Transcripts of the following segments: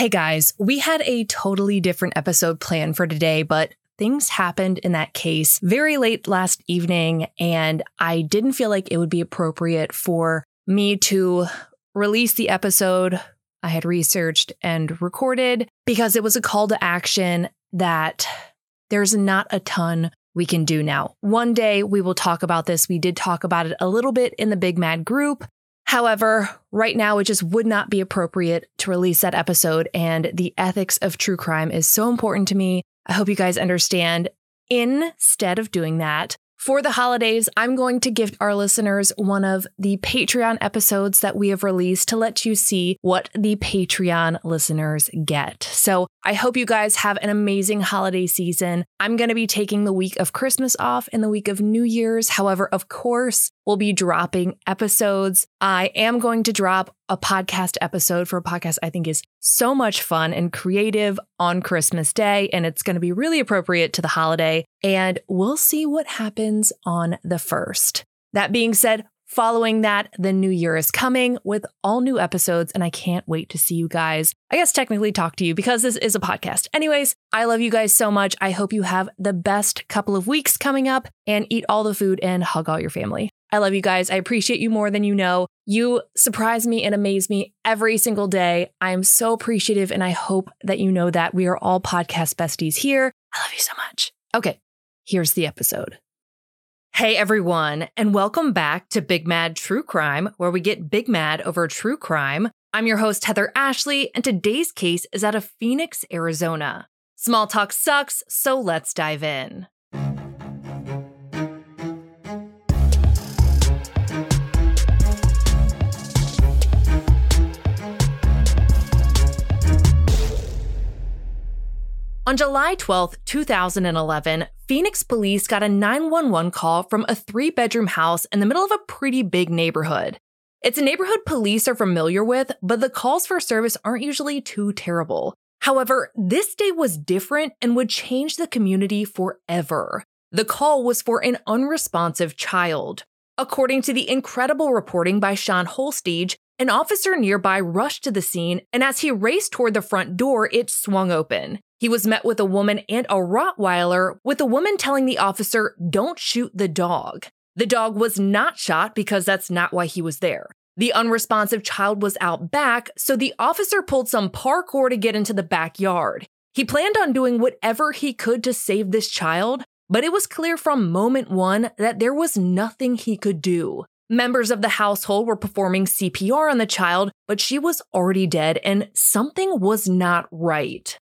Hey guys, we had a totally different episode planned for today, but things happened in that case very late last evening, and I didn't feel like it would be appropriate for me to release the episode I had researched and recorded because it was a call to action that there's not a ton we can do now. One day we will talk about this. We did talk about it a little bit in the Big Mad group. However, right now it just would not be appropriate to release that episode, and the ethics of true crime is so important to me. I hope you guys understand. Instead of doing that, for the holidays, I'm going to gift our listeners one of the Patreon episodes that we have released to let you see what the Patreon listeners get. So I hope you guys have an amazing holiday season. I'm going to be taking the week of Christmas off and the week of New Year's. However, of course, we'll be dropping episodes. I am going to drop a podcast episode for a podcast I think is so much fun and creative on Christmas Day, and it's going to be really appropriate to the holiday. And we'll see what happens on the first. That being said, Following that, the new year is coming with all new episodes, and I can't wait to see you guys. I guess technically talk to you because this is a podcast. Anyways, I love you guys so much. I hope you have the best couple of weeks coming up and eat all the food and hug all your family. I love you guys. I appreciate you more than you know. You surprise me and amaze me every single day. I am so appreciative, and I hope that you know that we are all podcast besties here. I love you so much. Okay, here's the episode. Hey everyone, and welcome back to Big Mad True Crime, where we get big mad over true crime. I'm your host, Heather Ashley, and today's case is out of Phoenix, Arizona. Small talk sucks, so let's dive in. On July 12, 2011, Phoenix police got a 911 call from a three bedroom house in the middle of a pretty big neighborhood. It's a neighborhood police are familiar with, but the calls for service aren't usually too terrible. However, this day was different and would change the community forever. The call was for an unresponsive child. According to the incredible reporting by Sean Holstege, an officer nearby rushed to the scene, and as he raced toward the front door, it swung open. He was met with a woman and a Rottweiler, with the woman telling the officer, Don't shoot the dog. The dog was not shot because that's not why he was there. The unresponsive child was out back, so the officer pulled some parkour to get into the backyard. He planned on doing whatever he could to save this child, but it was clear from moment one that there was nothing he could do. Members of the household were performing CPR on the child, but she was already dead and something was not right.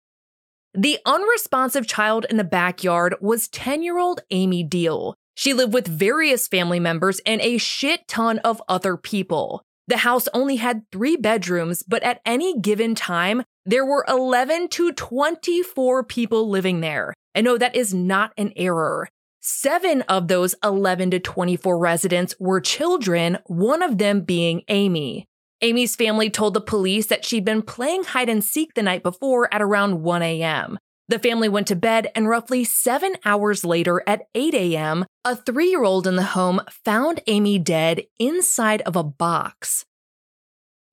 The unresponsive child in the backyard was 10 year old Ame Deal. She lived with various family members and a shit ton of other people. The house only had three bedrooms, but at any given time, there were 11 to 24 people living there. And no, that is not an error. Seven of those 11 to 24 residents were children, one of them being Ame. Ame's family told the police that she'd been playing hide and seek the night before at around 1 a.m. The family went to bed, and roughly seven hours later at 8 a.m., a three year old in the home found Ame dead inside of a box.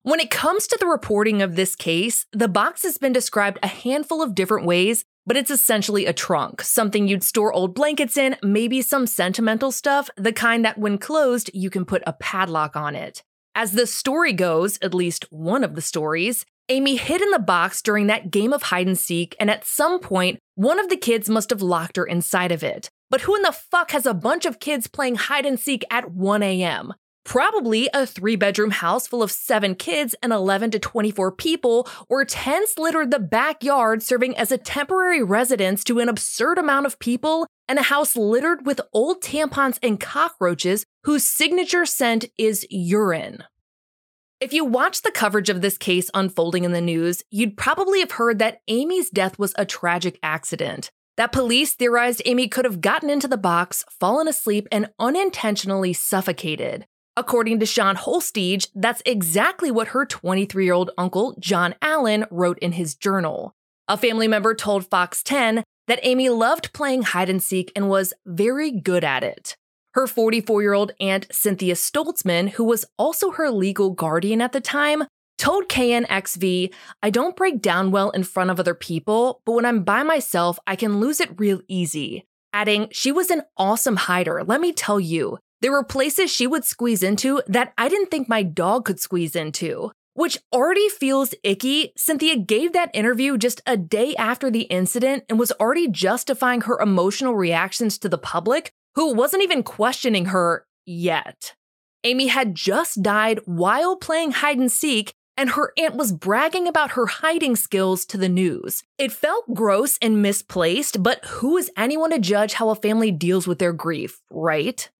When it comes to the reporting of this case, the box has been described a handful of different ways, but it's essentially a trunk, something you'd store old blankets in, maybe some sentimental stuff, the kind that when closed, you can put a padlock on it. As the story goes, at least one of the stories, Ame hid in the box during that game of hide and seek, and at some point, one of the kids must have locked her inside of it. But who in the fuck has a bunch of kids playing hide and seek at 1 a.m.? Probably a three bedroom house full of seven kids and 11 to 24 people, where tents littered the backyard, serving as a temporary residence to an absurd amount of people, and a house littered with old tampons and cockroaches whose signature scent is urine. If you watched the coverage of this case unfolding in the news, you'd probably have heard that Ame's death was a tragic accident. That police theorized Ame could have gotten into the box, fallen asleep, and unintentionally suffocated. According to Sean Holstege, that's exactly what her 23 year old uncle, John Allen, wrote in his journal. A family member told Fox 10 that Ame loved playing hide and seek and was very good at it. Her 44 year old aunt, Cynthia Stoltzman, who was also her legal guardian at the time, told KNXV, I don't break down well in front of other people, but when I'm by myself, I can lose it real easy. Adding, she was an awesome hider, let me tell you. There were places she would squeeze into that I didn't think my dog could squeeze into. Which already feels icky. Cynthia gave that interview just a day after the incident and was already justifying her emotional reactions to the public, who wasn't even questioning her yet. Ame had just died while playing hide and seek, and her aunt was bragging about her hiding skills to the news. It felt gross and misplaced, but who is anyone to judge how a family deals with their grief, right?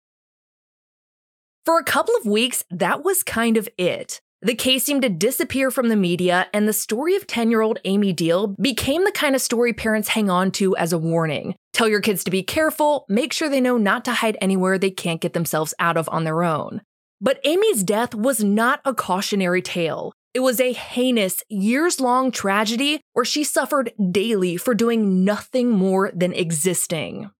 For a couple of weeks, that was kind of it. The case seemed to disappear from the media, and the story of 10 year old Ame Deal became the kind of story parents hang on to as a warning. Tell your kids to be careful, make sure they know not to hide anywhere they can't get themselves out of on their own. But Ame's death was not a cautionary tale. It was a heinous, years long tragedy where she suffered daily for doing nothing more than existing.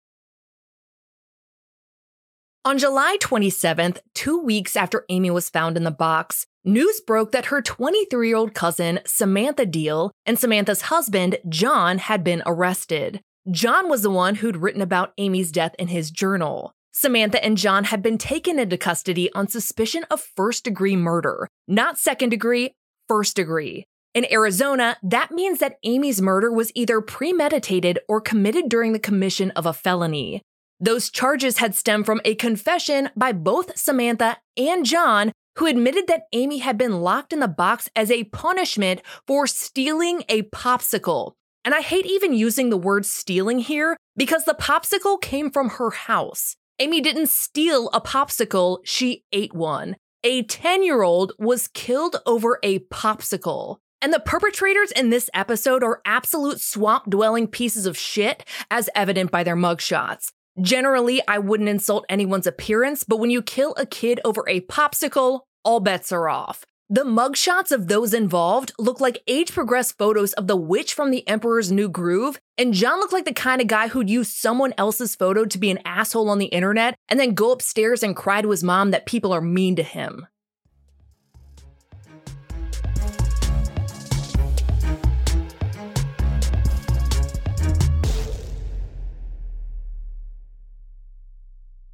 On July 27th, two weeks after Ame was found in the box, news broke that her 23 year old cousin, Samantha Deal, and Samantha's husband, John, had been arrested. John was the one who'd written about Ame's death in his journal. Samantha and John had been taken into custody on suspicion of first degree murder, not second degree, first degree. In Arizona, that means that Ame's murder was either premeditated or committed during the commission of a felony. Those charges had stemmed from a confession by both Samantha and John, who admitted that Ame had been locked in the box as a punishment for stealing a popsicle. And I hate even using the word stealing here because the popsicle came from her house. Ame didn't steal a popsicle, she ate one. A 10 year old was killed over a popsicle. And the perpetrators in this episode are absolute swamp dwelling pieces of shit, as evident by their mugshots. Generally, I wouldn't insult anyone's appearance, but when you kill a kid over a popsicle, all bets are off. The mugshots of those involved look like age progressed photos of the witch from the Emperor's New Groove, and John looked like the kind of guy who'd use someone else's photo to be an asshole on the internet and then go upstairs and cry to his mom that people are mean to him.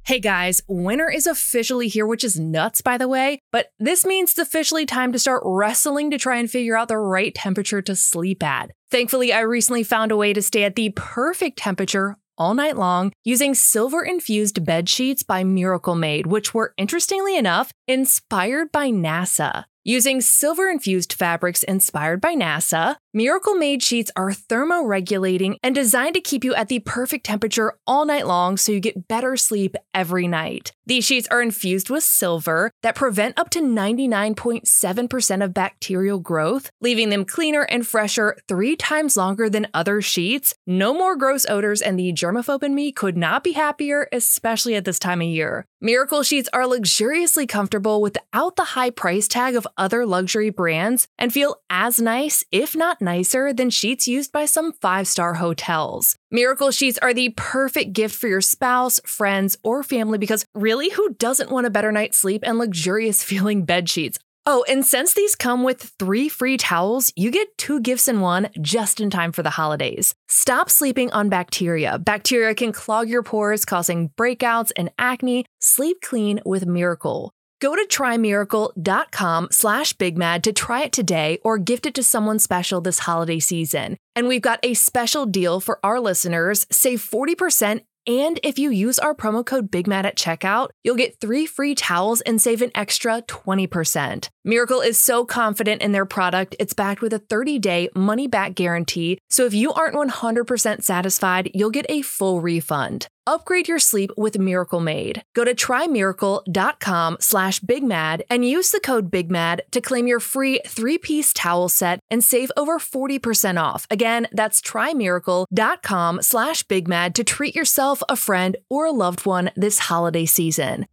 Hey guys, winter is officially here, which is nuts, by the way, but this means it's officially time to start wrestling to try and figure out the right temperature to sleep at. Thankfully, I recently found a way to stay at the perfect temperature all night long using silver infused bed sheets by Miracle Made, which were interestingly enough inspired by NASA. Using silver infused fabrics inspired by NASA, Miracle Made sheets are thermoregulating and designed to keep you at the perfect temperature all night long so you get better sleep every night. These sheets are infused with silver that prevent up to 99.7% of bacterial growth, leaving them cleaner and fresher three times longer than other sheets. No more gross odors, and the germaphobe in me could not be happier, especially at this time of year. Miracle sheets are luxuriously comfortable without the high price tag of other luxury brands and feel as nice, if not nicer, than sheets used by some five star hotels. Miracle sheets are the perfect gift for your spouse, friends, or family because really, who doesn't want a better night's sleep and luxurious feeling bed sheets? Oh, and since these come with three free towels, you get two gifts in one just in time for the holidays. Stop sleeping on bacteria. Bacteria can clog your pores, causing breakouts and acne. Sleep clean with Miracle. Go to trymiracle.com slash bigmad to try it today or gift it to someone special this holiday season. And we've got a special deal for our listeners. Save 40% and if you use our promo code BIGMAD at checkout, you'll get three free towels and save an extra 20%. Miracle is so confident in their product, it's backed with a 30 day money back guarantee. So if you aren't 100% satisfied, you'll get a full refund. Upgrade your sleep with Miracle Made. Go to trymiracle.com slash bigmad and use the code BIGMAD to claim your free three-piece towel set and save over 40% off. Again, that's trymiracle.com slash bigmad to treat yourself, a friend, or a loved one this holiday season.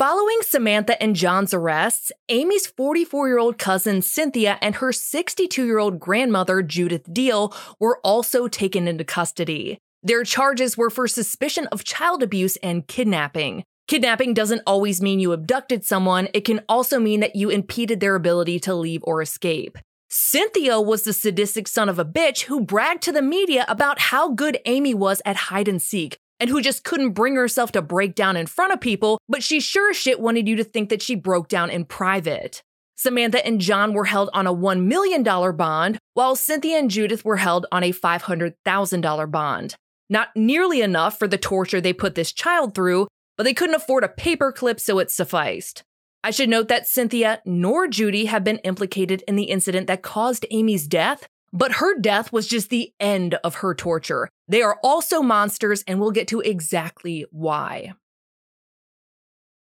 Following Samantha and John's arrests, Ame's 44 year old cousin Cynthia and her 62 year old grandmother Judith Deal were also taken into custody. Their charges were for suspicion of child abuse and kidnapping. Kidnapping doesn't always mean you abducted someone, it can also mean that you impeded their ability to leave or escape. Cynthia was the sadistic son of a bitch who bragged to the media about how good Ame was at hide and seek, and who just couldn't bring herself to break down in front of people, but she sure shit wanted you to think that she broke down in private. Samantha and John were held on a $1 million bond, while Cynthia and Judith were held on a $500,000 bond. Not nearly enough for the torture they put this child through, but they couldn't afford a paperclip, so it sufficed. I should note that Cynthia nor Judy have been implicated in the incident that caused Ame's death, but her death was just the end of her torture. They are also monsters, and we'll get to exactly why.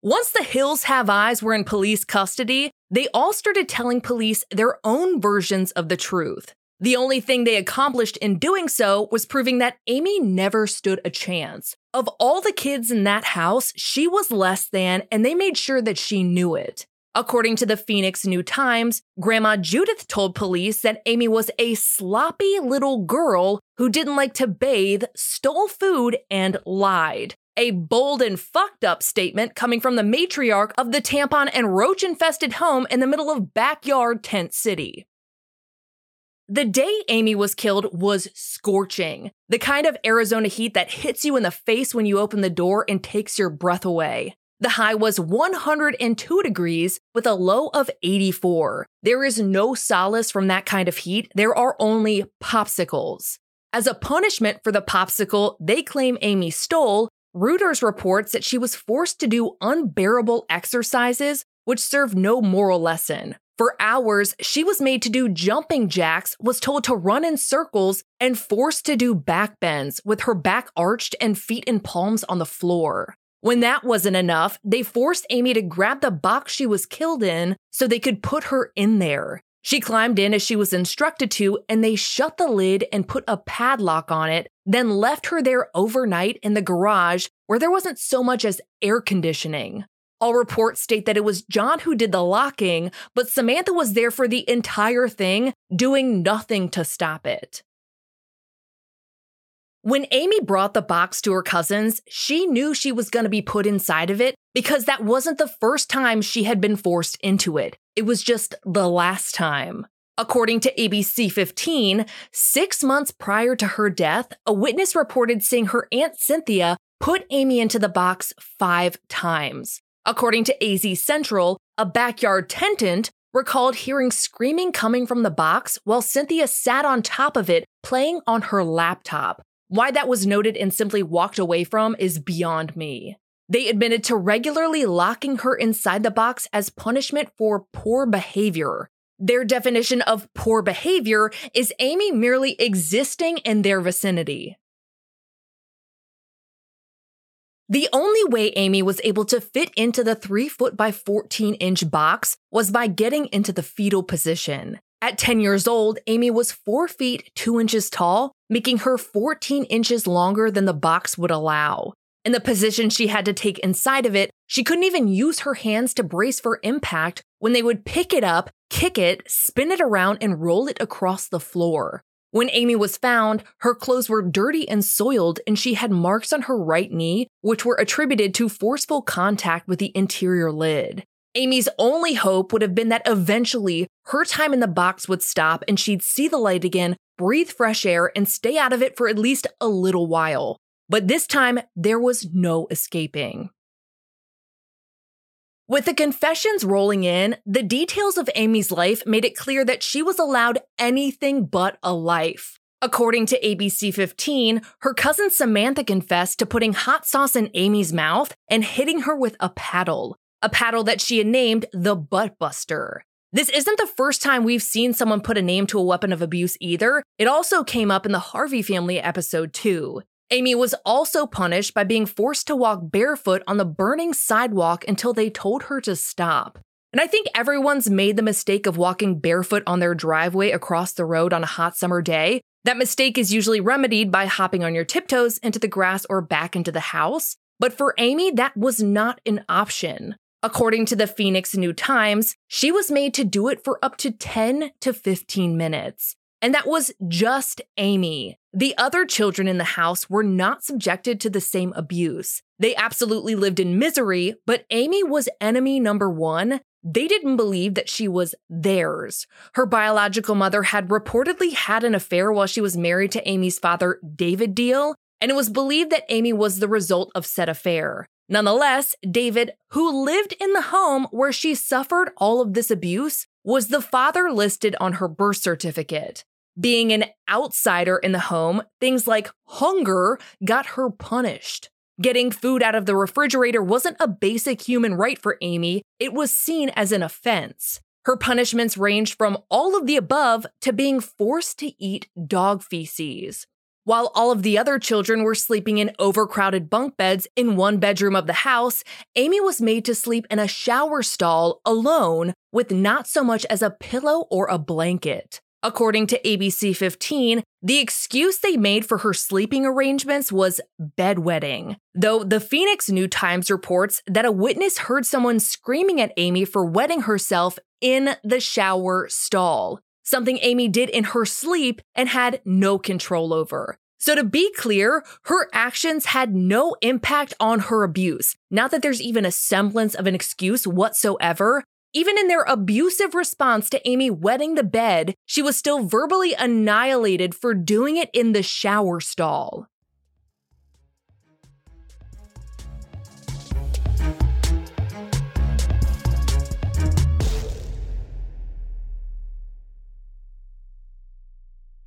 Once the Hills Have Eyes were in police custody, they all started telling police their own versions of the truth. The only thing they accomplished in doing so was proving that Ame never stood a chance. Of all the kids in that house, she was less than, and they made sure that she knew it. According to the Phoenix New Times, Grandma Judith told police that Ame was a sloppy little girl who didn't like to bathe, stole food, and lied. A bold and fucked up statement coming from the matriarch of the tampon and roach infested home in the middle of backyard Tent City. The day Ame was killed was scorching, the kind of Arizona heat that hits you in the face when you open the door and takes your breath away. The high was 102 degrees with a low of 84. There is no solace from that kind of heat, there are only popsicles. As a punishment for the popsicle they claim Ame stole, Reuters reports that she was forced to do unbearable exercises which serve no moral lesson. For hours, she was made to do jumping jacks, was told to run in circles, and forced to do back bends with her back arched and feet and palms on the floor. When that wasn't enough, they forced Ame to grab the box she was killed in so they could put her in there. She climbed in as she was instructed to, and they shut the lid and put a padlock on it, then left her there overnight in the garage where there wasn't so much as air conditioning. All reports state that it was John who did the locking, but Samantha was there for the entire thing, doing nothing to stop it. When Ame brought the box to her cousins, she knew she was going to be put inside of it because that wasn't the first time she had been forced into it. It was just the last time. According to ABC 15, six months prior to her death, a witness reported seeing her Aunt Cynthia put Ame into the box five times. According to AZ Central, a backyard tenant recalled hearing screaming coming from the box while Cynthia sat on top of it playing on her laptop. Why that was noted and simply walked away from is beyond me. They admitted to regularly locking her inside the box as punishment for poor behavior. Their definition of poor behavior is Ame merely existing in their vicinity. The only way Ame was able to fit into the 3 foot by 14 inch box was by getting into the fetal position. At 10 years old, Ame was 4 feet 2 inches tall, making her 14 inches longer than the box would allow. In the position she had to take inside of it, she couldn't even use her hands to brace for impact when they would pick it up, kick it, spin it around, and roll it across the floor. When Ame was found, her clothes were dirty and soiled, and she had marks on her right knee, which were attributed to forceful contact with the interior lid. Ame's only hope would have been that eventually her time in the box would stop and she'd see the light again, breathe fresh air, and stay out of it for at least a little while. But this time, there was no escaping. With the confessions rolling in, the details of Ame's life made it clear that she was allowed anything but a life. According to ABC 15, her cousin Samantha confessed to putting hot sauce in Ame's mouth and hitting her with a paddle, a paddle that she had named the Butt Buster. This isn't the first time we've seen someone put a name to a weapon of abuse either. It also came up in the Harvey family episode too. Ame was also punished by being forced to walk barefoot on the burning sidewalk until they told her to stop. And I think everyone's made the mistake of walking barefoot on their driveway across the road on a hot summer day. That mistake is usually remedied by hopping on your tiptoes into the grass or back into the house. But for Ame, that was not an option. According to the Phoenix New Times, she was made to do it for up to 10 to 15 minutes. And that was just Ame. The other children in the house were not subjected to the same abuse. They absolutely lived in misery, but Ame was enemy number one. They didn't believe that she was theirs. Her biological mother had reportedly had an affair while she was married to Ame's father, David Deal, and it was believed that Ame was the result of said affair. Nonetheless, David, who lived in the home where she suffered all of this abuse, was the father listed on her birth certificate. Being an outsider in the home, things like hunger got her punished. Getting food out of the refrigerator wasn't a basic human right for Ame, it was seen as an offense. Her punishments ranged from all of the above to being forced to eat dog feces. While all of the other children were sleeping in overcrowded bunk beds in one bedroom of the house, Ame was made to sleep in a shower stall alone with not so much as a pillow or a blanket. According to ABC 15, the excuse they made for her sleeping arrangements was bedwetting. Though the Phoenix New Times reports that a witness heard someone screaming at Ame for wetting herself in the shower stall something Ame did in her sleep and had no control over. So, to be clear, her actions had no impact on her abuse. Not that there's even a semblance of an excuse whatsoever. Even in their abusive response to Ame wetting the bed, she was still verbally annihilated for doing it in the shower stall.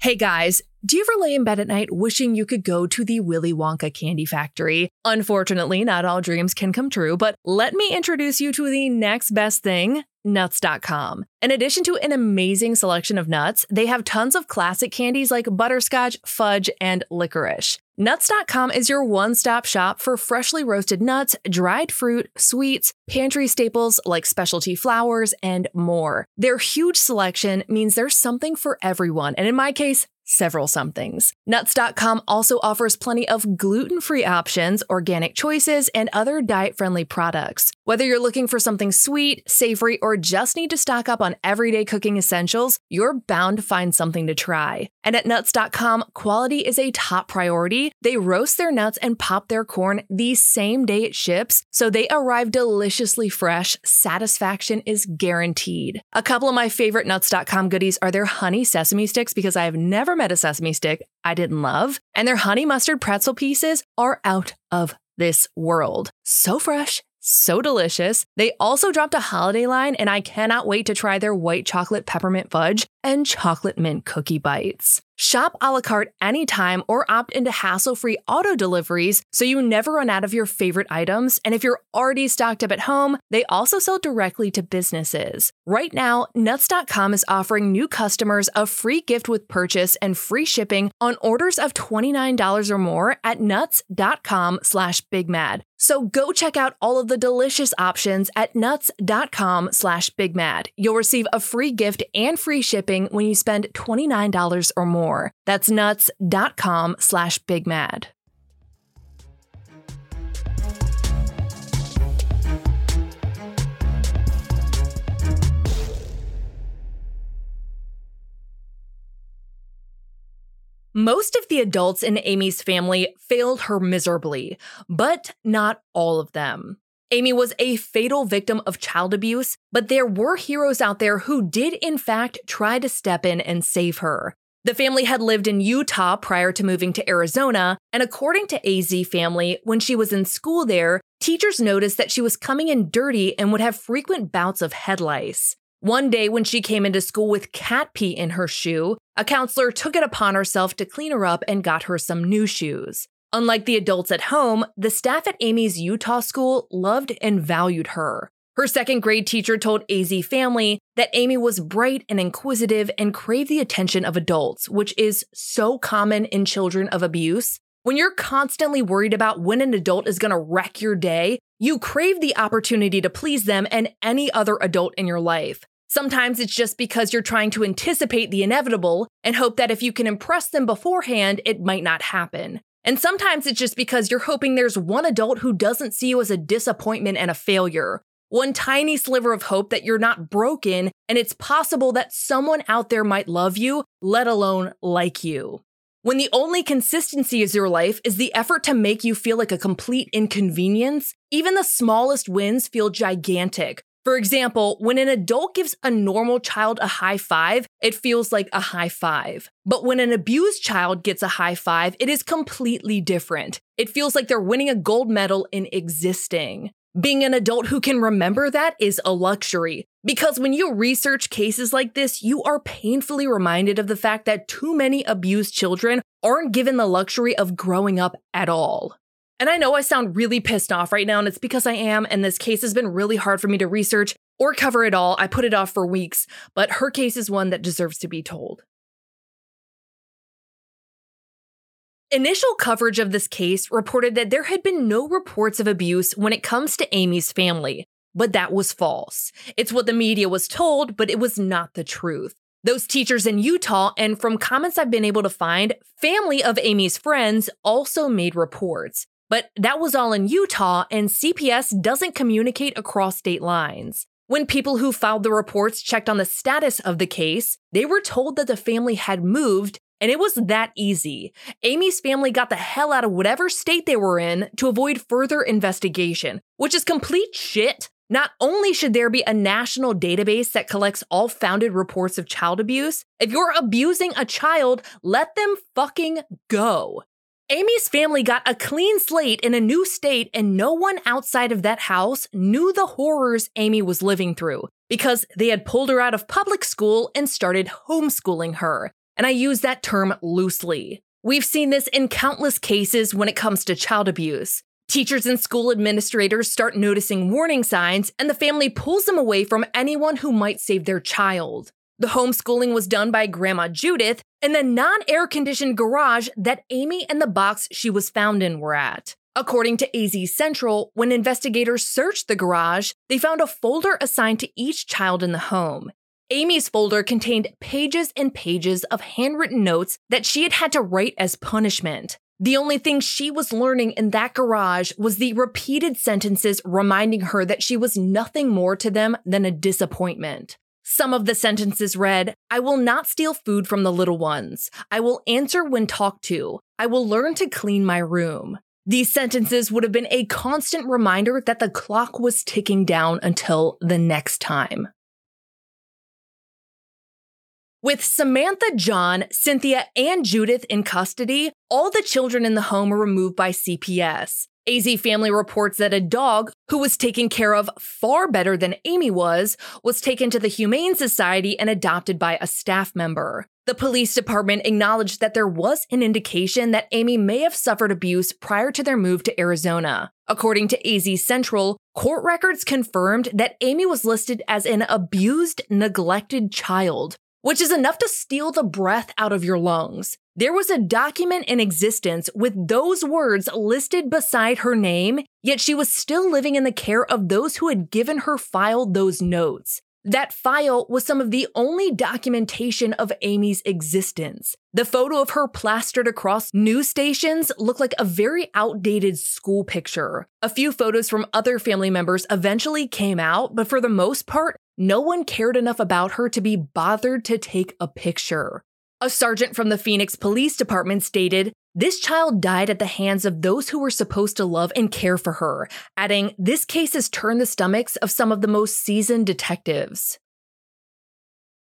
Hey guys, do you ever lay in bed at night wishing you could go to the Willy Wonka candy factory? Unfortunately, not all dreams can come true, but let me introduce you to the next best thing nuts.com. In addition to an amazing selection of nuts, they have tons of classic candies like butterscotch, fudge, and licorice. Nuts.com is your one stop shop for freshly roasted nuts, dried fruit, sweets, pantry staples like specialty flowers, and more. Their huge selection means there's something for everyone, and in my case, several somethings. Nuts.com also offers plenty of gluten free options, organic choices, and other diet friendly products. Whether you're looking for something sweet, savory, or just need to stock up on everyday cooking essentials, you're bound to find something to try. And at Nuts.com, quality is a top priority. They roast their nuts and pop their corn the same day it ships, so they arrive deliciously fresh. Satisfaction is guaranteed. A couple of my favorite Nuts.com goodies are their honey sesame sticks because I have never met a sesame stick I didn't love, and their honey mustard pretzel pieces are out of this world. So fresh so delicious. They also dropped a holiday line, and I cannot wait to try their white chocolate peppermint fudge and chocolate mint cookie bites. Shop a la carte anytime or opt into hassle free auto deliveries so you never run out of your favorite items. And if you're already stocked up at home, they also sell directly to businesses. Right now, Nuts.com is offering new customers a free gift with purchase and free shipping on orders of $29 or more at nuts.com slash bigmad. So go check out all of the delicious options at nuts.com slash bigmad. You'll receive a free gift and free shipping when you spend $29 or more. That's nuts.com slash bigmad. Most of the adults in Ame's family failed her miserably, but not all of them. Ame was a fatal victim of child abuse, but there were heroes out there who did, in fact, try to step in and save her. The family had lived in Utah prior to moving to Arizona, and according to AZ Family, when she was in school there, teachers noticed that she was coming in dirty and would have frequent bouts of head lice. One day, when she came into school with cat pee in her shoe, a counselor took it upon herself to clean her up and got her some new shoes. Unlike the adults at home, the staff at Ame's Utah school loved and valued her. Her second grade teacher told AZ Family that Ame was bright and inquisitive and craved the attention of adults, which is so common in children of abuse. When you're constantly worried about when an adult is going to wreck your day, you crave the opportunity to please them and any other adult in your life. Sometimes it's just because you're trying to anticipate the inevitable and hope that if you can impress them beforehand, it might not happen. And sometimes it's just because you're hoping there's one adult who doesn't see you as a disappointment and a failure. One tiny sliver of hope that you're not broken and it's possible that someone out there might love you, let alone like you. When the only consistency is your life is the effort to make you feel like a complete inconvenience, even the smallest wins feel gigantic. For example, when an adult gives a normal child a high five, it feels like a high five. But when an abused child gets a high five, it is completely different. It feels like they're winning a gold medal in existing. Being an adult who can remember that is a luxury. Because when you research cases like this, you are painfully reminded of the fact that too many abused children aren't given the luxury of growing up at all. And I know I sound really pissed off right now, and it's because I am, and this case has been really hard for me to research or cover it all. I put it off for weeks, but her case is one that deserves to be told. Initial coverage of this case reported that there had been no reports of abuse when it comes to Ame's family, but that was false. It's what the media was told, but it was not the truth. Those teachers in Utah, and from comments I've been able to find, family of Ame's friends also made reports. But that was all in Utah, and CPS doesn't communicate across state lines. When people who filed the reports checked on the status of the case, they were told that the family had moved and it was that easy. Ame's family got the hell out of whatever state they were in to avoid further investigation, which is complete shit. Not only should there be a national database that collects all founded reports of child abuse, if you're abusing a child, let them fucking go. Ame's family got a clean slate in a new state, and no one outside of that house knew the horrors Ame was living through because they had pulled her out of public school and started homeschooling her and I use that term loosely. We've seen this in countless cases when it comes to child abuse. Teachers and school administrators start noticing warning signs, and the family pulls them away from anyone who might save their child. The homeschooling was done by Grandma Judith in the non air conditioned garage that Ame and the box she was found in were at. According to AZ Central, when investigators searched the garage, they found a folder assigned to each child in the home. Ame's folder contained pages and pages of handwritten notes that she had had to write as punishment. The only thing she was learning in that garage was the repeated sentences reminding her that she was nothing more to them than a disappointment. Some of the sentences read, I will not steal food from the little ones. I will answer when talked to. I will learn to clean my room. These sentences would have been a constant reminder that the clock was ticking down until the next time. With Samantha, John, Cynthia, and Judith in custody, all the children in the home were removed by CPS. AZ family reports that a dog, who was taken care of far better than Ame was, was taken to the Humane Society and adopted by a staff member. The police department acknowledged that there was an indication that Ame may have suffered abuse prior to their move to Arizona. According to AZ Central, court records confirmed that Ame was listed as an abused, neglected child, which is enough to steal the breath out of your lungs. There was a document in existence with those words listed beside her name, yet she was still living in the care of those who had given her filed those notes. That file was some of the only documentation of Ame's existence. The photo of her plastered across news stations looked like a very outdated school picture. A few photos from other family members eventually came out, but for the most part, no one cared enough about her to be bothered to take a picture. A sergeant from the Phoenix Police Department stated, This child died at the hands of those who were supposed to love and care for her, adding, This case has turned the stomachs of some of the most seasoned detectives.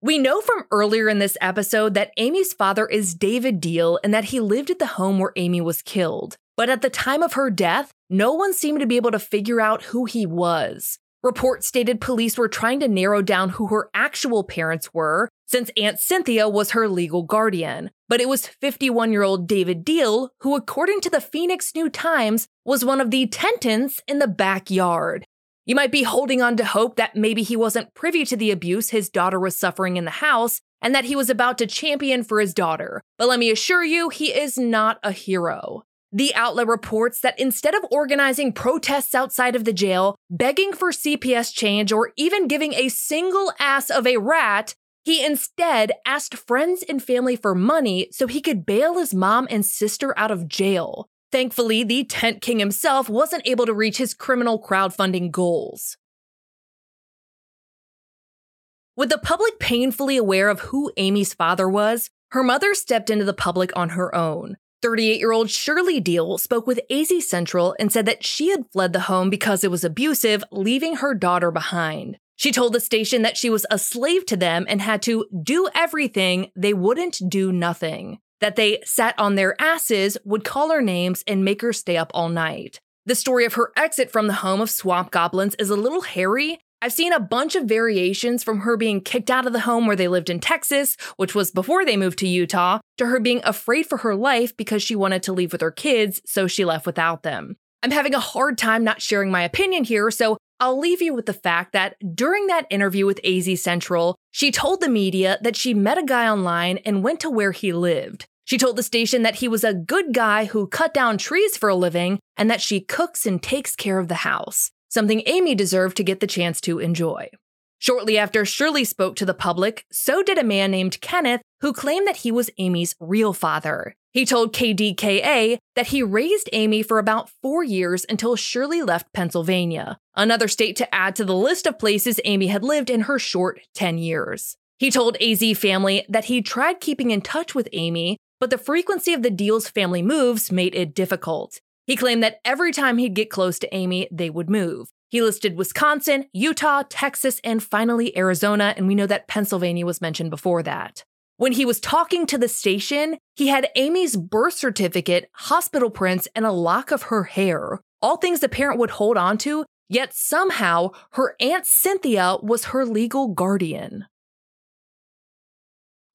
We know from earlier in this episode that Ame's father is David Deal and that he lived at the home where Ame was killed. But at the time of her death, no one seemed to be able to figure out who he was. Reports stated police were trying to narrow down who her actual parents were, since Aunt Cynthia was her legal guardian. But it was 51 year old David Deal, who, according to the Phoenix New Times, was one of the tenants in the backyard. You might be holding on to hope that maybe he wasn't privy to the abuse his daughter was suffering in the house and that he was about to champion for his daughter. But let me assure you, he is not a hero. The outlet reports that instead of organizing protests outside of the jail, begging for CPS change, or even giving a single ass of a rat, he instead asked friends and family for money so he could bail his mom and sister out of jail. Thankfully, the Tent King himself wasn't able to reach his criminal crowdfunding goals. With the public painfully aware of who Ame's father was, her mother stepped into the public on her own. 38 year old Shirley Deal spoke with AZ Central and said that she had fled the home because it was abusive, leaving her daughter behind. She told the station that she was a slave to them and had to do everything, they wouldn't do nothing. That they sat on their asses, would call her names, and make her stay up all night. The story of her exit from the home of swamp goblins is a little hairy. I've seen a bunch of variations from her being kicked out of the home where they lived in Texas, which was before they moved to Utah, to her being afraid for her life because she wanted to leave with her kids, so she left without them. I'm having a hard time not sharing my opinion here, so I'll leave you with the fact that during that interview with AZ Central, she told the media that she met a guy online and went to where he lived. She told the station that he was a good guy who cut down trees for a living and that she cooks and takes care of the house, something Ame deserved to get the chance to enjoy. Shortly after Shirley spoke to the public, so did a man named Kenneth who claimed that he was Ame's real father. He told KDKA that he raised Ame for about four years until Shirley left Pennsylvania, another state to add to the list of places Ame had lived in her short 10 years. He told AZ Family that he tried keeping in touch with Ame, but the frequency of the deal's family moves made it difficult. He claimed that every time he'd get close to Ame, they would move. He listed Wisconsin, Utah, Texas, and finally Arizona, and we know that Pennsylvania was mentioned before that. When he was talking to the station, he had Ame's birth certificate, hospital prints, and a lock of her hair. All things the parent would hold on to, yet somehow her Aunt Cynthia was her legal guardian.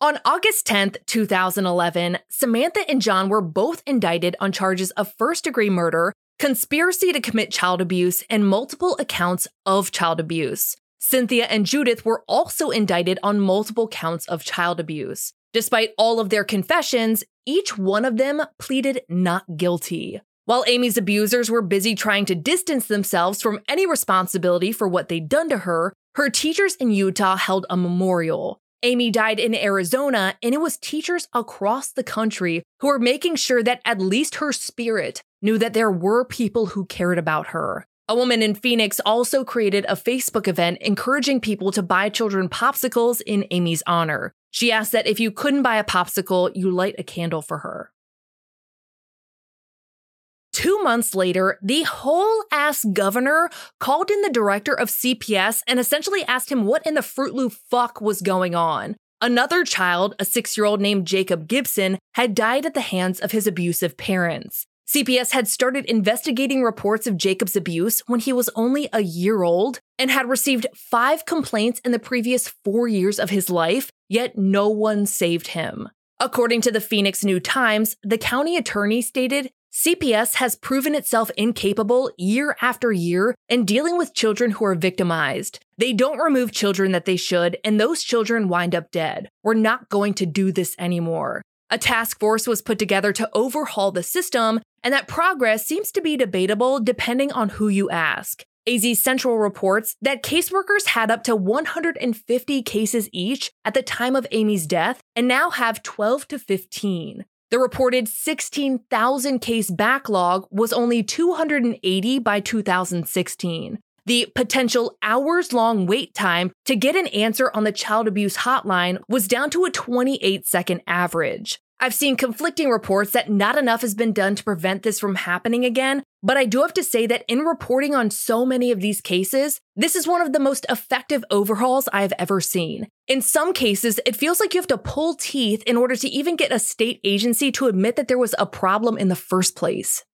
On August 10th, 2011, Samantha and John were both indicted on charges of first degree murder, conspiracy to commit child abuse, and multiple accounts of child abuse. Cynthia and Judith were also indicted on multiple counts of child abuse. Despite all of their confessions, each one of them pleaded not guilty. While Ame's abusers were busy trying to distance themselves from any responsibility for what they'd done to her, her teachers in Utah held a memorial. Ame died in Arizona, and it was teachers across the country who were making sure that at least her spirit knew that there were people who cared about her. A woman in Phoenix also created a Facebook event encouraging people to buy children popsicles in Ame's honor. She asked that if you couldn't buy a popsicle, you light a candle for her. Two months later, the whole ass governor called in the director of CPS and essentially asked him what in the Fruit Loop fuck was going on. Another child, a six year old named Jacob Gibson, had died at the hands of his abusive parents. CPS had started investigating reports of Jacob's abuse when he was only a year old and had received five complaints in the previous four years of his life, yet no one saved him. According to the Phoenix New Times, the county attorney stated CPS has proven itself incapable year after year in dealing with children who are victimized. They don't remove children that they should, and those children wind up dead. We're not going to do this anymore. A task force was put together to overhaul the system, and that progress seems to be debatable depending on who you ask. AZ Central reports that caseworkers had up to 150 cases each at the time of Ame's death and now have 12 to 15. The reported 16,000 case backlog was only 280 by 2016. The potential hours long wait time to get an answer on the child abuse hotline was down to a 28 second average. I've seen conflicting reports that not enough has been done to prevent this from happening again, but I do have to say that in reporting on so many of these cases, this is one of the most effective overhauls I have ever seen. In some cases, it feels like you have to pull teeth in order to even get a state agency to admit that there was a problem in the first place.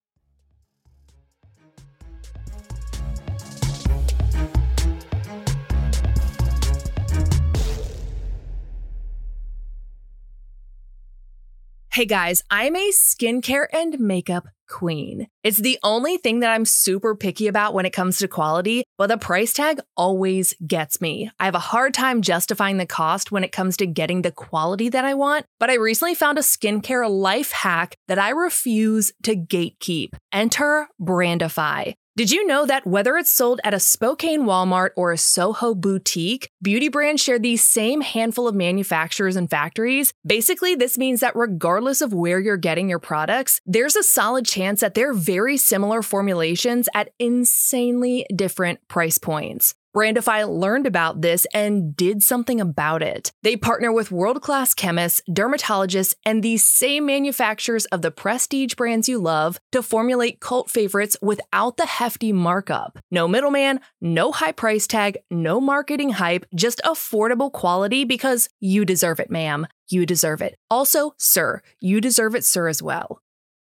Hey guys, I'm a skincare and makeup queen. It's the only thing that I'm super picky about when it comes to quality, but the price tag always gets me. I have a hard time justifying the cost when it comes to getting the quality that I want, but I recently found a skincare life hack that I refuse to gatekeep. Enter Brandefy. Did you know that whether it's sold at a Spokane Walmart or a Soho boutique, beauty brands share the same handful of manufacturers and factories? Basically, this means that regardless of where you're getting your products, there's a solid chance that they're very similar formulations at insanely different price points. Brandefy learned about this and did something about it. They partner with world class chemists, dermatologists, and the same manufacturers of the prestige brands you love to formulate cult favorites without the hefty markup. No middleman, no high price tag, no marketing hype, just affordable quality because you deserve it, ma'am. You deserve it. Also, sir, you deserve it, sir, as well.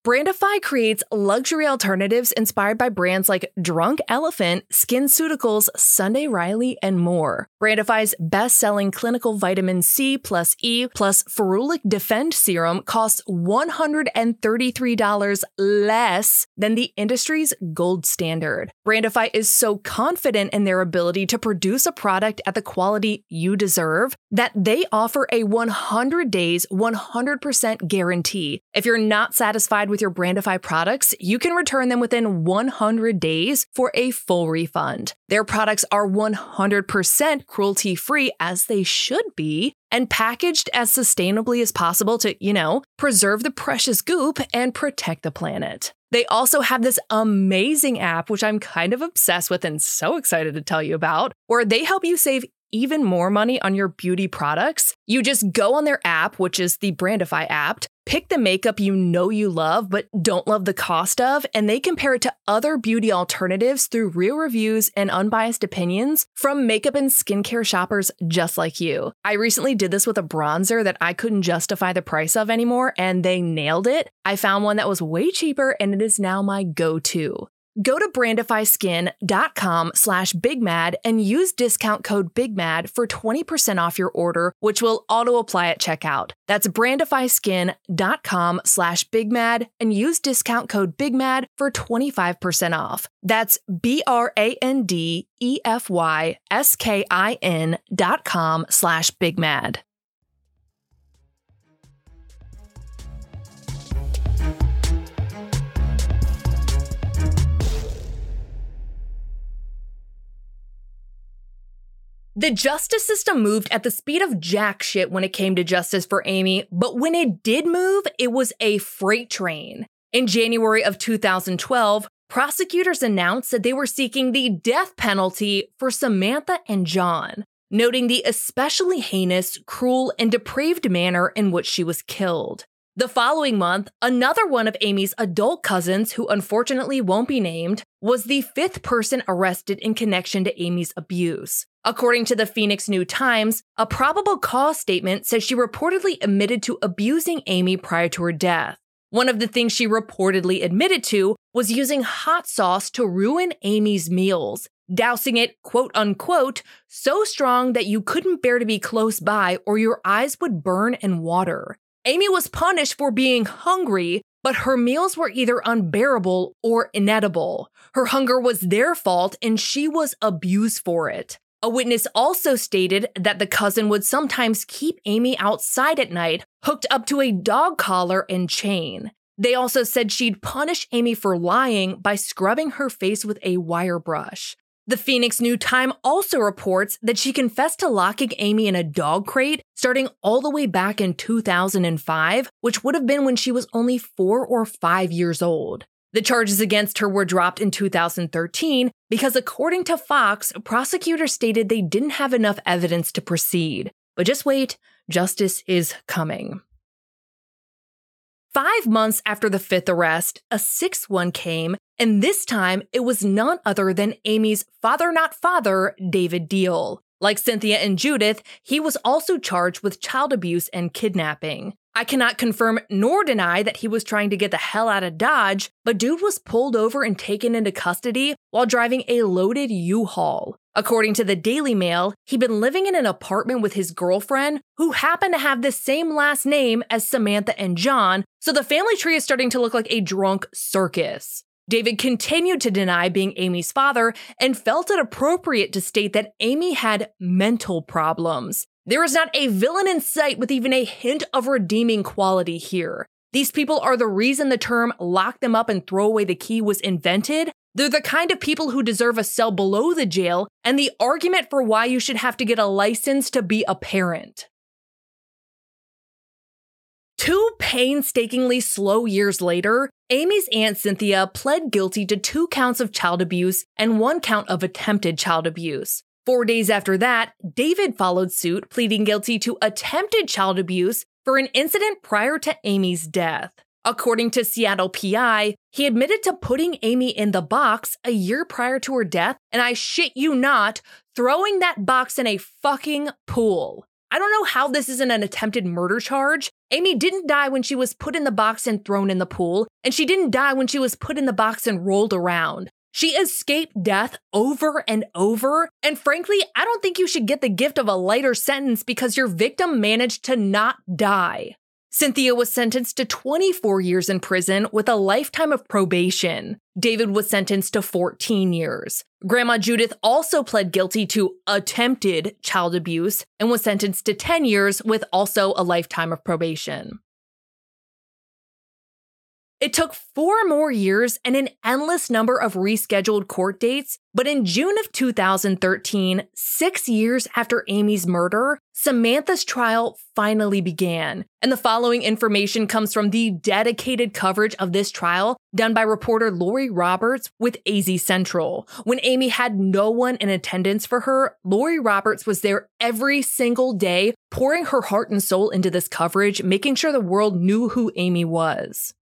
Brandefy creates luxury alternatives inspired by brands like Drunk Elephant, SkinCeuticals, Sunday Riley, and more. Brandefy's best-selling clinical vitamin C plus E plus Ferulic Defend serum costs $133 less than the industry's gold standard. Brandefy is so confident in their ability to produce a product at the quality you deserve that they offer a 100 days, 100% guarantee. If you're not satisfied with your Brandefy products, you can return them within 100 days for a full refund. Their products are 100% cruelty free, as they should be, and packaged as sustainably as possible to, you know, preserve the precious goop and protect the planet. They also have this amazing app, which I'm kind of obsessed with and so excited to tell you about, where they help you save even more money on your beauty products. You just go on their app, which is the Brandefy app, Pick the makeup you know you love but don't love the cost of, and they compare it to other beauty alternatives through real reviews and unbiased opinions from makeup and skincare shoppers just like you. I recently did this with a bronzer that I couldn't justify the price of anymore, and they nailed it. I found one that was way cheaper, and it is now my go to. Go to brandefyskin.com slash bigmad and use discount code BIGMAD for 20% off your order, which will auto apply at checkout. That's brandefyskin.com slash bigmad and use discount code BIGMAD for 25% off. That's B-R-A-N-D-E-F-Y-S-K-I-N dot com slash bigmad. The justice system moved at the speed of jack shit when it came to justice for Ame, but when it did move, it was a freight train. In January of 2012, prosecutors announced that they were seeking the death penalty for Samantha and John, noting the especially heinous, cruel, and depraved manner in which she was killed. The following month, another one of Ame's adult cousins, who unfortunately won't be named, was the fifth person arrested in connection to Ame's abuse. According to the Phoenix New Times, a probable cause statement says she reportedly admitted to abusing Ame prior to her death. One of the things she reportedly admitted to was using hot sauce to ruin Ame's meals, dousing it, quote unquote, so strong that you couldn't bear to be close by or your eyes would burn and water. Ame was punished for being hungry, but her meals were either unbearable or inedible. Her hunger was their fault and she was abused for it. A witness also stated that the cousin would sometimes keep Ame outside at night, hooked up to a dog collar and chain. They also said she'd punish Ame for lying by scrubbing her face with a wire brush. The Phoenix New Time also reports that she confessed to locking Ame in a dog crate starting all the way back in 2005, which would have been when she was only four or five years old. The charges against her were dropped in 2013 because, according to Fox, prosecutors stated they didn't have enough evidence to proceed. But just wait, justice is coming. Five months after the fifth arrest, a sixth one came, and this time it was none other than Ame's father not father, David Deal. Like Cynthia and Judith, he was also charged with child abuse and kidnapping. I cannot confirm nor deny that he was trying to get the hell out of Dodge, but dude was pulled over and taken into custody while driving a loaded U Haul. According to the Daily Mail, he'd been living in an apartment with his girlfriend, who happened to have the same last name as Samantha and John, so the family tree is starting to look like a drunk circus. David continued to deny being Ame's father and felt it appropriate to state that Ame had mental problems. There is not a villain in sight with even a hint of redeeming quality here. These people are the reason the term lock them up and throw away the key was invented. They're the kind of people who deserve a cell below the jail and the argument for why you should have to get a license to be a parent. Two painstakingly slow years later, Ame's aunt Cynthia pled guilty to two counts of child abuse and one count of attempted child abuse. Four days after that, David followed suit, pleading guilty to attempted child abuse for an incident prior to Ame's death. According to Seattle PI, he admitted to putting Ame in the box a year prior to her death, and I shit you not, throwing that box in a fucking pool. I don't know how this isn't an attempted murder charge. Ame didn't die when she was put in the box and thrown in the pool, and she didn't die when she was put in the box and rolled around. She escaped death over and over, and frankly, I don't think you should get the gift of a lighter sentence because your victim managed to not die. Cynthia was sentenced to 24 years in prison with a lifetime of probation. David was sentenced to 14 years. Grandma Judith also pled guilty to attempted child abuse and was sentenced to 10 years with also a lifetime of probation. It took four more years and an endless number of rescheduled court dates, but in June of 2013, six years after Ame's murder, Samantha's trial finally began. And the following information comes from the dedicated coverage of this trial done by reporter Lori Roberts with AZ Central. When Ame had no one in attendance for her, Lori Roberts was there every single day, pouring her heart and soul into this coverage, making sure the world knew who Ame was.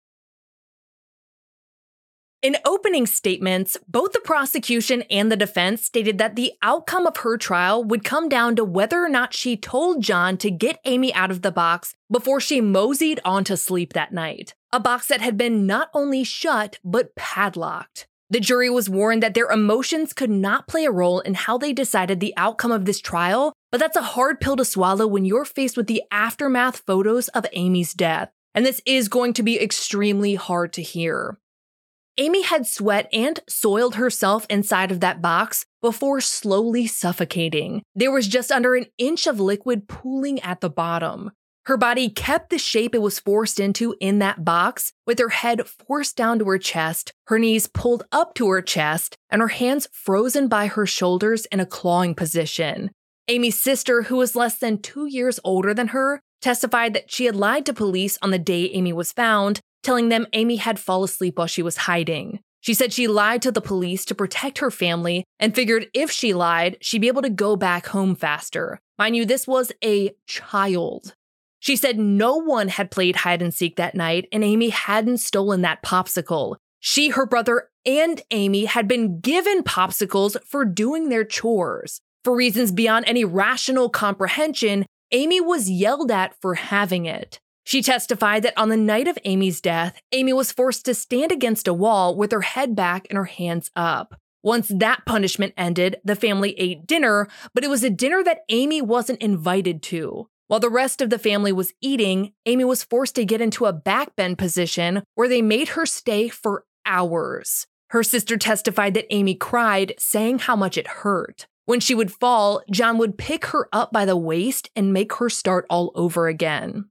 In opening statements, both the prosecution and the defense stated that the outcome of her trial would come down to whether or not she told John to get Ame out of the box before she moseyed on to sleep that night. A box that had been not only shut, but padlocked. The jury was warned that their emotions could not play a role in how they decided the outcome of this trial, but that's a hard pill to swallow when you're faced with the aftermath photos of Ame's death. And this is going to be extremely hard to hear. Ame had sweat and soiled herself inside of that box before slowly suffocating. There was just under an inch of liquid pooling at the bottom. Her body kept the shape it was forced into in that box, with her head forced down to her chest, her knees pulled up to her chest, and her hands frozen by her shoulders in a clawing position. Ame's sister, who was less than two years older than her, testified that she had lied to police on the day Ame was found telling them Ame had fallen asleep while she was hiding. She said she lied to the police to protect her family and figured if she lied, she'd be able to go back home faster. Mind you, this was a child. She said no one had played hide and seek that night and Ame hadn't stolen that popsicle. She, her brother, and Ame had been given popsicles for doing their chores. For reasons beyond any rational comprehension, Ame was yelled at for having it. She testified that on the night of Ame's death, Ame was forced to stand against a wall with her head back and her hands up. Once that punishment ended, the family ate dinner, but it was a dinner that Ame wasn't invited to. While the rest of the family was eating, Ame was forced to get into a backbend position where they made her stay for hours. Her sister testified that Ame cried, saying how much it hurt. When she would fall, John would pick her up by the waist and make her start all over again.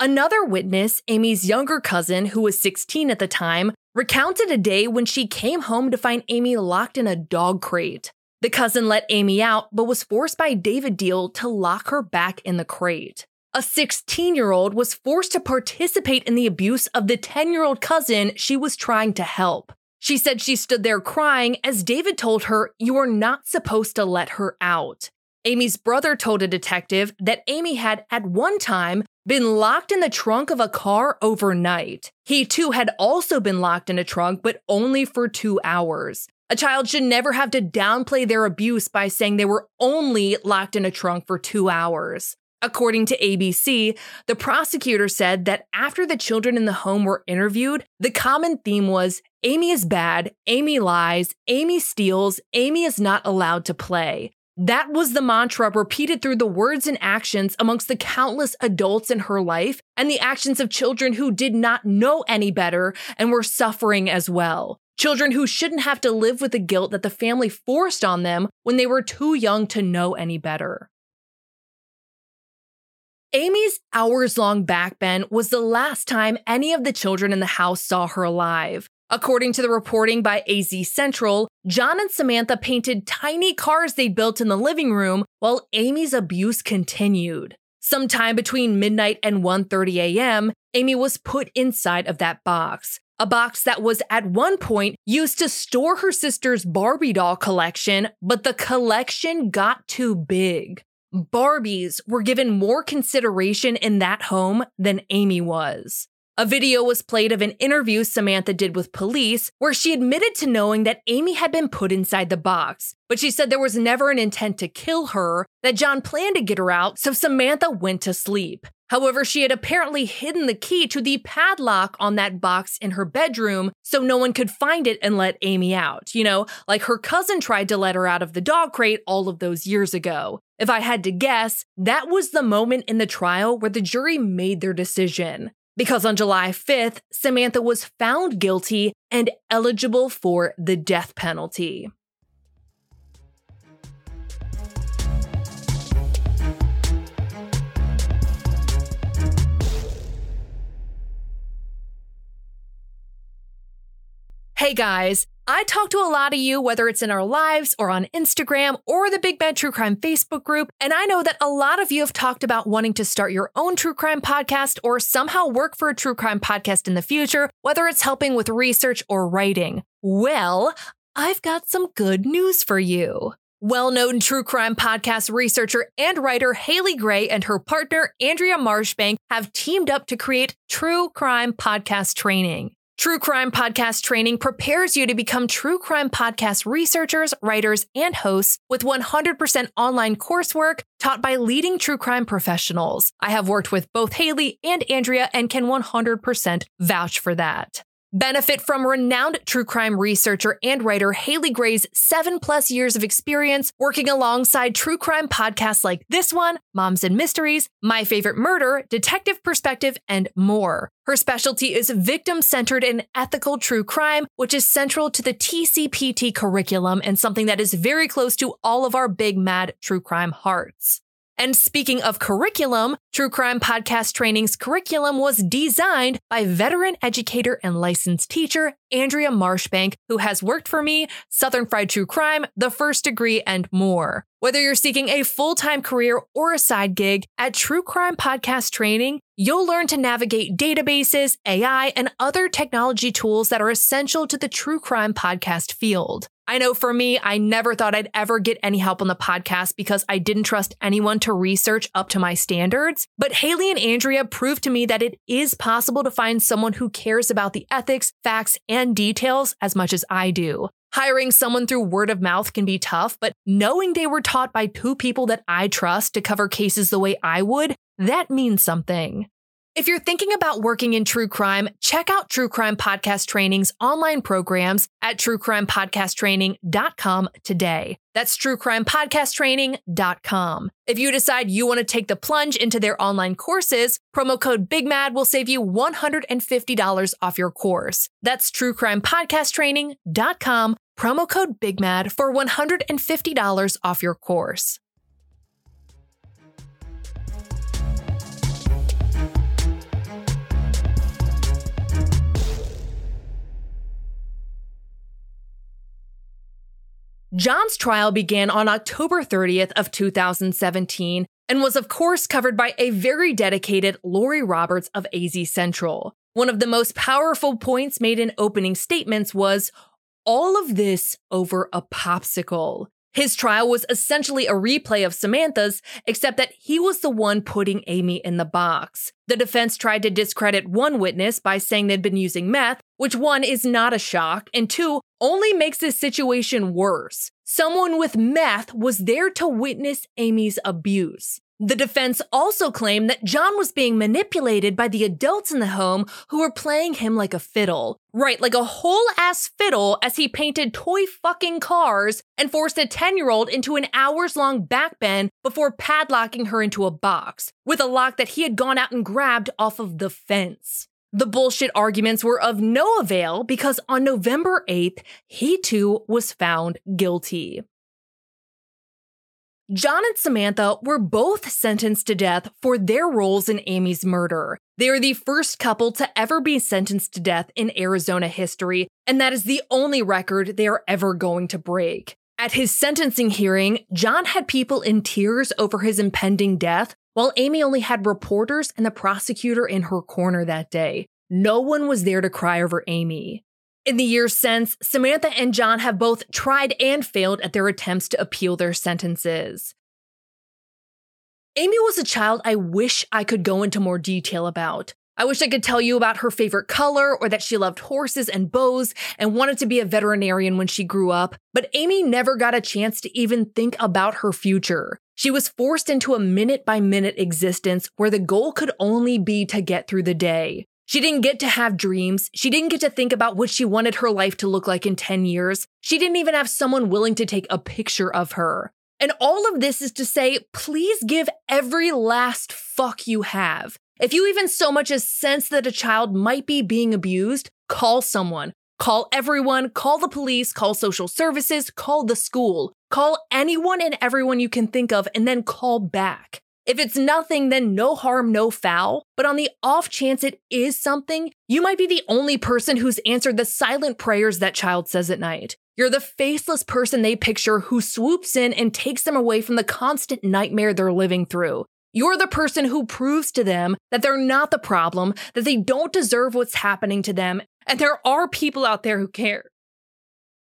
Another witness, Ame's younger cousin, who was 16 at the time, recounted a day when she came home to find Ame locked in a dog crate. The cousin let Ame out, but was forced by David Deal to lock her back in the crate. A 16 year old was forced to participate in the abuse of the 10 year old cousin she was trying to help. She said she stood there crying as David told her, You are not supposed to let her out. Ame's brother told a detective that Ame had, at one time, been locked in the trunk of a car overnight. He too had also been locked in a trunk, but only for two hours. A child should never have to downplay their abuse by saying they were only locked in a trunk for two hours. According to ABC, the prosecutor said that after the children in the home were interviewed, the common theme was Ame is bad, Ame lies, Ame steals, Ame is not allowed to play. That was the mantra repeated through the words and actions amongst the countless adults in her life and the actions of children who did not know any better and were suffering as well. Children who shouldn't have to live with the guilt that the family forced on them when they were too young to know any better. Ame's hours long backbend was the last time any of the children in the house saw her alive. According to the reporting by AZ Central, John and Samantha painted tiny cars they built in the living room while Ame's abuse continued. Sometime between midnight and 1:30 a.m., Ame was put inside of that box. a box that was at one point used to store her sister's Barbie doll collection, but the collection got too big. Barbies were given more consideration in that home than Ame was. A video was played of an interview Samantha did with police where she admitted to knowing that Ame had been put inside the box, but she said there was never an intent to kill her, that John planned to get her out, so Samantha went to sleep. However, she had apparently hidden the key to the padlock on that box in her bedroom so no one could find it and let Ame out. You know, like her cousin tried to let her out of the dog crate all of those years ago. If I had to guess, that was the moment in the trial where the jury made their decision because on July 5th, Samantha was found guilty and eligible for the death penalty. Hey guys, I talk to a lot of you, whether it's in our lives or on Instagram or the Big Bad True Crime Facebook group. And I know that a lot of you have talked about wanting to start your own true crime podcast or somehow work for a true crime podcast in the future, whether it's helping with research or writing. Well, I've got some good news for you. Well known true crime podcast researcher and writer Haley Gray and her partner Andrea Marshbank have teamed up to create True Crime Podcast Training. True Crime Podcast Training prepares you to become true crime podcast researchers, writers, and hosts with 100% online coursework taught by leading true crime professionals. I have worked with both Haley and Andrea and can 100% vouch for that. Benefit from renowned true crime researcher and writer Haley Gray's seven plus years of experience working alongside true crime podcasts like this one, Moms and Mysteries, My Favorite Murder, Detective Perspective, and more. Her specialty is victim centered and ethical true crime, which is central to the TCPT curriculum and something that is very close to all of our big mad true crime hearts. And speaking of curriculum, True Crime Podcast Training's curriculum was designed by veteran educator and licensed teacher Andrea Marshbank, who has worked for me, Southern Fried True Crime, The First Degree, and more. Whether you're seeking a full time career or a side gig, at True Crime Podcast Training, you'll learn to navigate databases, AI, and other technology tools that are essential to the true crime podcast field. I know for me, I never thought I'd ever get any help on the podcast because I didn't trust anyone to research up to my standards. But Haley and Andrea proved to me that it is possible to find someone who cares about the ethics, facts, and details as much as I do. Hiring someone through word of mouth can be tough, but knowing they were taught by two people that I trust to cover cases the way I would, that means something. If you're thinking about working in true crime, check out True Crime Podcast Training's online programs at truecrimepodcasttraining.com today. That's truecrimepodcasttraining.com. If you decide you want to take the plunge into their online courses, promo code BIGMAD will save you $150 off your course. That's truecrimepodcasttraining.com, promo code BIGMAD for $150 off your course. John's trial began on October 30th of 2017 and was of course covered by a very dedicated Lori Roberts of AZ Central. One of the most powerful points made in opening statements was all of this over a popsicle. His trial was essentially a replay of Samantha's, except that he was the one putting Ame in the box. The defense tried to discredit one witness by saying they'd been using meth, which one is not a shock, and two only makes this situation worse. Someone with meth was there to witness Ame's abuse. The defense also claimed that John was being manipulated by the adults in the home who were playing him like a fiddle. Right, like a whole ass fiddle as he painted toy fucking cars and forced a 10 year old into an hours long backbend before padlocking her into a box with a lock that he had gone out and grabbed off of the fence. The bullshit arguments were of no avail because on November 8th, he too was found guilty. John and Samantha were both sentenced to death for their roles in Ame's murder. They are the first couple to ever be sentenced to death in Arizona history, and that is the only record they are ever going to break. At his sentencing hearing, John had people in tears over his impending death, while Ame only had reporters and the prosecutor in her corner that day. no one was there to cry over Ame. In the years since, Samantha and John have both tried and failed at their attempts to appeal their sentences. Ame was a child I wish I could go into more detail about. I wish I could tell you about her favorite color or that she loved horses and bows and wanted to be a veterinarian when she grew up, but Ame never got a chance to even think about her future. She was forced into a minute by minute existence where the goal could only be to get through the day. She didn't get to have dreams. She didn't get to think about what she wanted her life to look like in 10 years. She didn't even have someone willing to take a picture of her. And all of this is to say, please give every last fuck you have. If you even so much as sense that a child might be being abused, call someone. Call everyone, call the police, call social services, call the school, call anyone and everyone you can think of, and then call back. If it's nothing, then no harm, no foul. But on the off chance it is something, you might be the only person who's answered the silent prayers that child says at night. You're the faceless person they picture who swoops in and takes them away from the constant nightmare they're living through. You're the person who proves to them that they're not the problem, that they don't deserve what's happening to them, and there are people out there who care.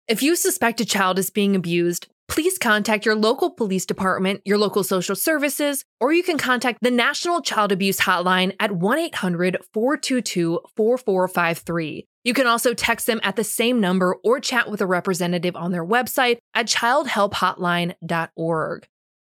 If you suspect a child is being abused, please contact your local police department, your local social services, or you can contact the National Child Abuse Hotline at 1 800 422 4453. You can also text them at the same number or chat with a representative on their website at childhelphotline.org.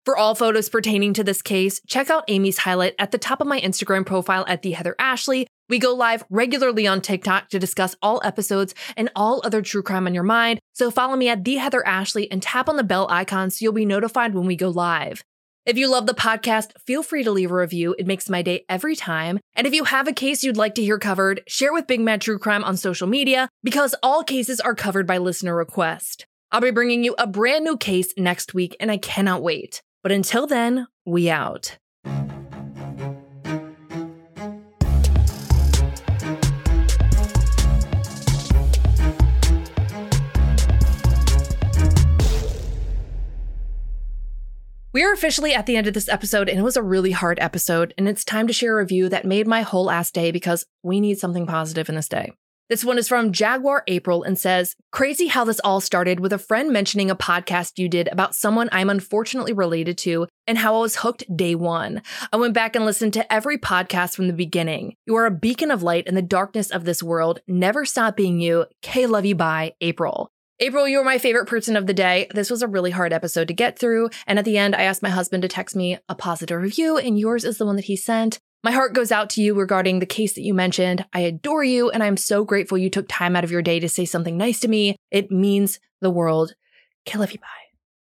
For all photos pertaining to this case, check out Ame's highlight at the top of my Instagram profile at the Heather Ashley. We go live regularly on TikTok to discuss all episodes and all other true crime on your mind. So follow me at the Heather Ashley and tap on the bell icon so you'll be notified when we go live. If you love the podcast, feel free to leave a review. It makes my day every time. And if you have a case you'd like to hear covered, share with Big Mad True Crime on social media because all cases are covered by listener request. I'll be bringing you a brand new case next week, and I cannot wait. But until then, we out. We are officially at the end of this episode, and it was a really hard episode. And it's time to share a review that made my whole ass day because we need something positive in this day. This one is from Jaguar April and says, Crazy how this all started with a friend mentioning a podcast you did about someone I'm unfortunately related to and how I was hooked day one. I went back and listened to every podcast from the beginning. You are a beacon of light in the darkness of this world. Never stop being you. K love you bye, April. April, you were my favorite person of the day. This was a really hard episode to get through. And at the end, I asked my husband to text me a positive review, and yours is the one that he sent. My heart goes out to you regarding the case that you mentioned. I adore you, and I'm so grateful you took time out of your day to say something nice to me. It means the world. Kill if you buy.